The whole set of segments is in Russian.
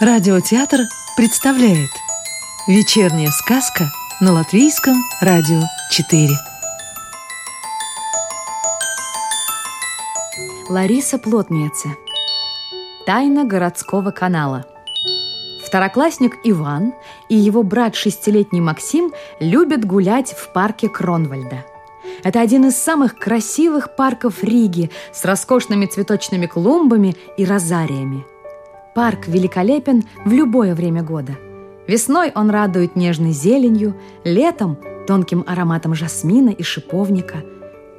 Радиотеатр представляет Вечерняя сказка на Латвийском радио 4 Лариса Плотница. Тайна городского канала. Второклассник Иван и его брат шестилетний Максим любят гулять в парке Кронвальда. Это один из самых красивых парков Риги с роскошными цветочными клумбами и розариями – Парк великолепен в любое время года. Весной он радует нежной зеленью, летом – тонким ароматом жасмина и шиповника.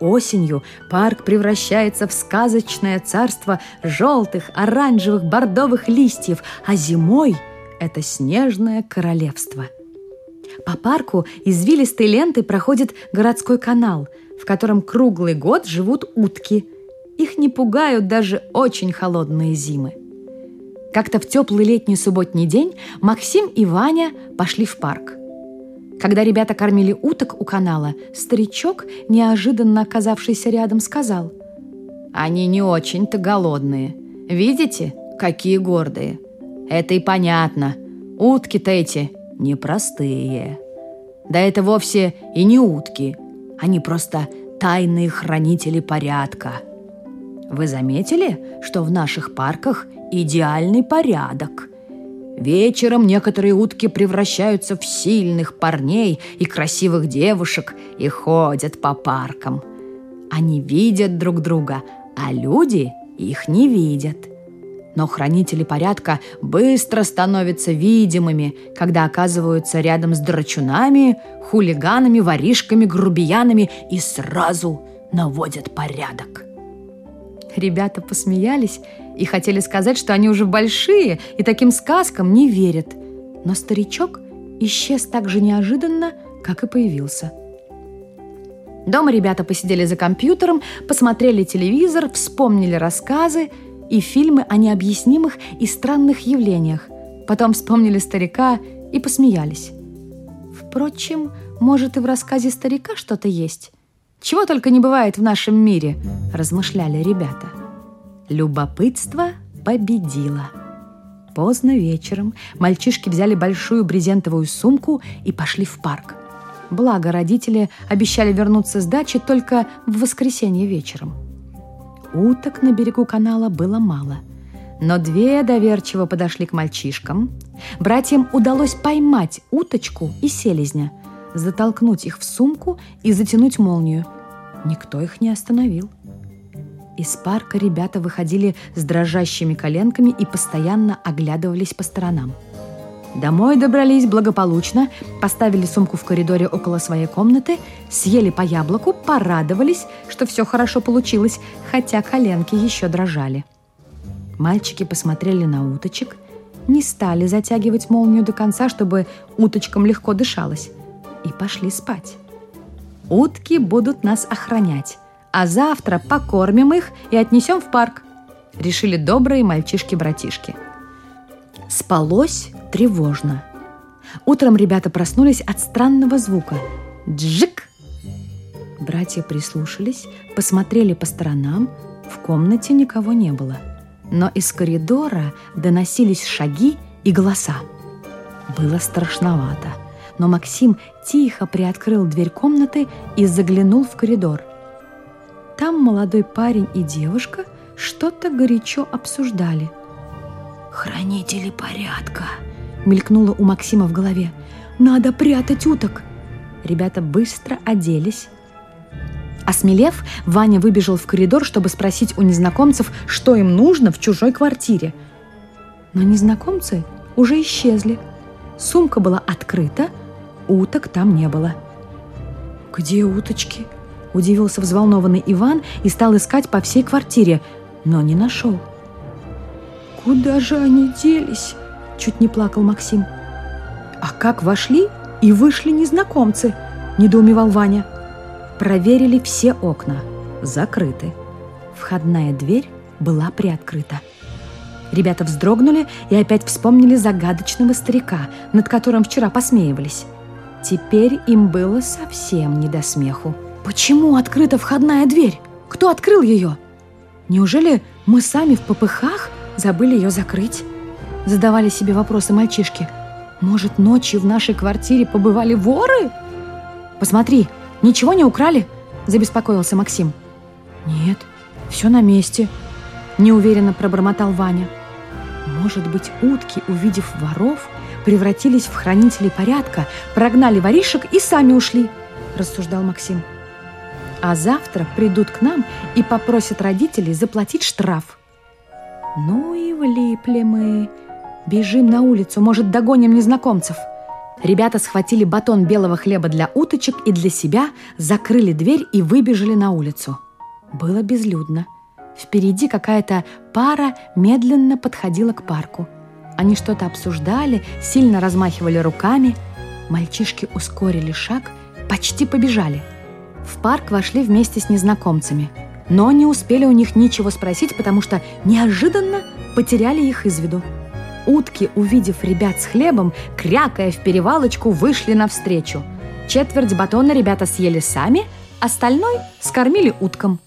Осенью парк превращается в сказочное царство желтых, оранжевых, бордовых листьев, а зимой – это снежное королевство. По парку извилистой лентой проходит городской канал, в котором круглый год живут утки. Их не пугают даже очень холодные зимы. Как-то в теплый летний субботний день Максим и Ваня пошли в парк. Когда ребята кормили уток у канала, старичок, неожиданно оказавшийся рядом, сказал «Они не очень-то голодные. Видите, какие гордые? Это и понятно. Утки-то эти непростые. Да это вовсе и не утки. Они просто тайные хранители порядка. Вы заметили, что в наших парках – идеальный порядок. Вечером некоторые утки превращаются в сильных парней и красивых девушек и ходят по паркам. Они видят друг друга, а люди их не видят. Но хранители порядка быстро становятся видимыми, когда оказываются рядом с драчунами, хулиганами, воришками, грубиянами и сразу наводят порядок. Ребята посмеялись и хотели сказать, что они уже большие и таким сказкам не верят. Но старичок исчез так же неожиданно, как и появился. Дома ребята посидели за компьютером, посмотрели телевизор, вспомнили рассказы и фильмы о необъяснимых и странных явлениях. Потом вспомнили старика и посмеялись. Впрочем, может и в рассказе старика что-то есть. Чего только не бывает в нашем мире, размышляли ребята. Любопытство победило. Поздно вечером мальчишки взяли большую брезентовую сумку и пошли в парк. Благо, родители обещали вернуться с дачи только в воскресенье вечером. Уток на берегу канала было мало. Но две доверчиво подошли к мальчишкам. Братьям удалось поймать уточку и селезня – затолкнуть их в сумку и затянуть молнию. Никто их не остановил. Из парка ребята выходили с дрожащими коленками и постоянно оглядывались по сторонам. Домой добрались благополучно, поставили сумку в коридоре около своей комнаты, съели по яблоку, порадовались, что все хорошо получилось, хотя коленки еще дрожали. Мальчики посмотрели на уточек, не стали затягивать молнию до конца, чтобы уточкам легко дышалось и пошли спать. Утки будут нас охранять, а завтра покормим их и отнесем в парк, решили добрые мальчишки-братишки. Спалось тревожно. Утром ребята проснулись от странного звука. Джик! Братья прислушались, посмотрели по сторонам. В комнате никого не было. Но из коридора доносились шаги и голоса. Было страшновато – но Максим тихо приоткрыл дверь комнаты и заглянул в коридор. Там молодой парень и девушка что-то горячо обсуждали. «Хранители порядка!» — мелькнуло у Максима в голове. «Надо прятать уток!» Ребята быстро оделись. Осмелев, Ваня выбежал в коридор, чтобы спросить у незнакомцев, что им нужно в чужой квартире. Но незнакомцы уже исчезли. Сумка была открыта, Уток там не было. «Где уточки?» – удивился взволнованный Иван и стал искать по всей квартире, но не нашел. «Куда же они делись?» – чуть не плакал Максим. «А как вошли и вышли незнакомцы?» – недоумевал Ваня. Проверили все окна. Закрыты. Входная дверь была приоткрыта. Ребята вздрогнули и опять вспомнили загадочного старика, над которым вчера посмеивались. Теперь им было совсем не до смеху. Почему открыта входная дверь? Кто открыл ее? Неужели мы сами в попыхах забыли ее закрыть? Задавали себе вопросы мальчишки. Может, ночью в нашей квартире побывали воры? Посмотри, ничего не украли? Забеспокоился Максим. Нет, все на месте, неуверенно пробормотал Ваня. Может быть, утки, увидев воров, превратились в хранителей порядка, прогнали воришек и сами ушли, рассуждал Максим. А завтра придут к нам и попросят родителей заплатить штраф. Ну и влипли мы. Бежим на улицу, может, догоним незнакомцев. Ребята схватили батон белого хлеба для уточек и для себя, закрыли дверь и выбежали на улицу. Было безлюдно. Впереди какая-то пара медленно подходила к парку. Они что-то обсуждали, сильно размахивали руками. Мальчишки ускорили шаг, почти побежали. В парк вошли вместе с незнакомцами, но не успели у них ничего спросить, потому что неожиданно потеряли их из виду. Утки, увидев ребят с хлебом, крякая в перевалочку, вышли навстречу. Четверть батона ребята съели сами, остальной скормили уткам.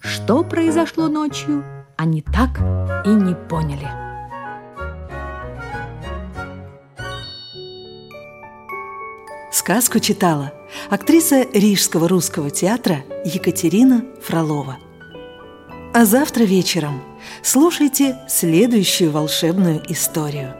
Что произошло ночью, они так и не поняли. Сказку читала актриса Рижского русского театра Екатерина Фролова. А завтра вечером слушайте следующую волшебную историю –